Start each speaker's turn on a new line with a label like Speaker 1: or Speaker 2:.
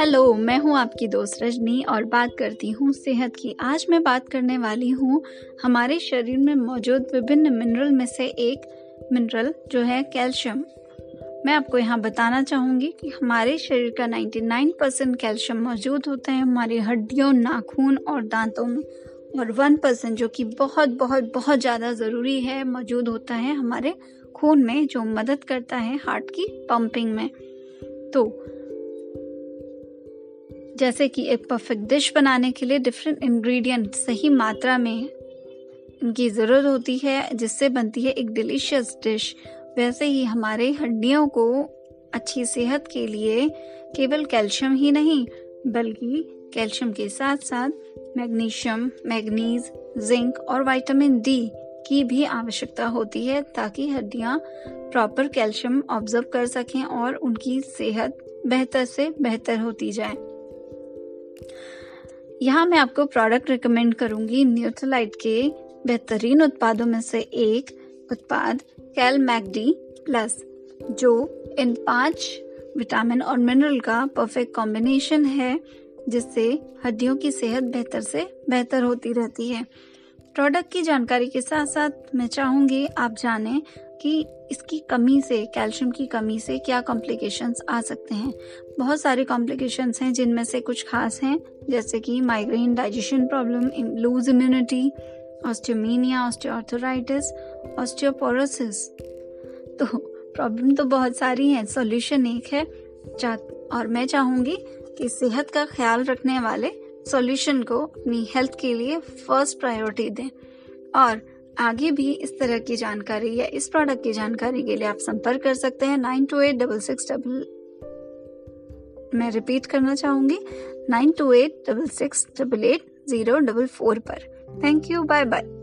Speaker 1: Hello मैं हूँ आपकी दोस्त रजनी और बात करती हूँ सेहत की। आज मैं बात करने वाली हूँ हमारे शरीर में मौजूद विभिन्न मिनरल में से एक मिनरल जो है कैल्शियम मैं आपको यहाँ बताना चाहूँगी कि हमारे शरीर का 99 परसेंट कैल्शियम मौजूद होता है हमारी हड्डियों, नाखून और दांतों में। और वन परसेंट जो कि बहुत बहुत बहुत ज़्यादा ज़रूरी है, मौजूद होता है हमारे खून में, जो मदद करता है हार्ट की पंपिंग में। तो जैसे कि एक परफेक्ट डिश बनाने के लिए डिफरेंट इंग्रेडिएंट सही मात्रा में इनकी ज़रूरत होती है, जिससे बनती है एक डिलीशियस डिश वैसे ही हमारे हड्डियों को अच्छी सेहत के लिए केवल कैल्शियम ही नहीं बल्कि कैल्शियम के साथ साथ मैग्नीशियम, मैग्नीज, जिंक और विटामिन डी की भी आवश्यकता होती है ताकि हड्डियाँ प्रॉपर कैल्शियम ऑब्ज़र्व कर सकें और उनकी सेहत बेहतर से बेहतर होती जाए। यहाँ मैं आपको प्रोडक्ट रिकमेंड करूँगी न्यूट्रलाइट के बेहतरीन उत्पादों में से एक उत्पाद कैल मैगडी प्लस जो इन पाँच विटामिन और मिनरल का परफेक्ट कॉम्बिनेशन है, जिससे हड्डियों की सेहत बेहतर से बेहतर होती रहती है। प्रोडक्ट की जानकारी के साथ साथ मैं चाहूँगी आप जानें कि इसकी कमी से कैल्शियम की कमी से क्या कॉम्प्लिकेशंस आ सकते हैं। बहुत सारे कॉम्प्लिकेशंस हैं जिनमें से कुछ खास हैं, जैसे कि migraine digestion problem loose immunity osteopenia osteoarthritis osteoporosis तो प्रॉब्लम तो बहुत सारी हैं। सॉल्यूशन एक है। और मैं चाहूँगी कि सेहत का ख्याल रखने वाले सॉल्यूशन को अपनी हेल्थ के लिए फ़र्स्ट प्रायोरिटी दें। और आगे भी इस तरह की जानकारी या इस प्रोडक्ट की जानकारी के लिए आप संपर्क कर सकते हैं nine two eight double six double. मैं रिपीट करना चाहूँगी, nine two eight double six double eight zero double four पर। Thank you bye bye